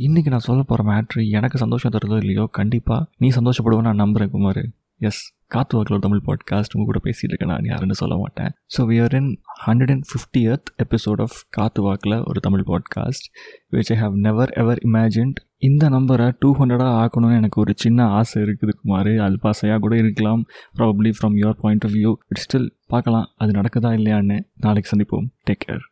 இன்றைக்கி நான் சொல்ல போகிற மேட்ரு எனக்கு சந்தோஷம் தருதோ இல்லையோ? கண்டிப்பாக நீ சந்தோஷப்படுவேன் நான் நம்புகிறேன் குமார். எஸ் காத்து வாக்கில் தமிழ் பாட்காஸ்ட் உங்க கூட பேசிகிட்டு இருக்கேன். நான் யாருன்னு சொல்ல மாட்டேன். So we're in hundred and eighth episode of Kaathu Vaakkil ஒரு Tamil podcast which I have never ever imagined இந்த நம்பரை டூ ஹண்ட்ரடாக ஆக்கணும்னு எனக்கு ஒரு சின்ன ஆசை இருக்குது குமார். அல்பாசையாக கூட இருக்கலாம். Probably from your point of view it still பார்க்கலாம். அது நடக்குதா இல்லையான்னு நாளைக்கு சந்திப்போம். Take care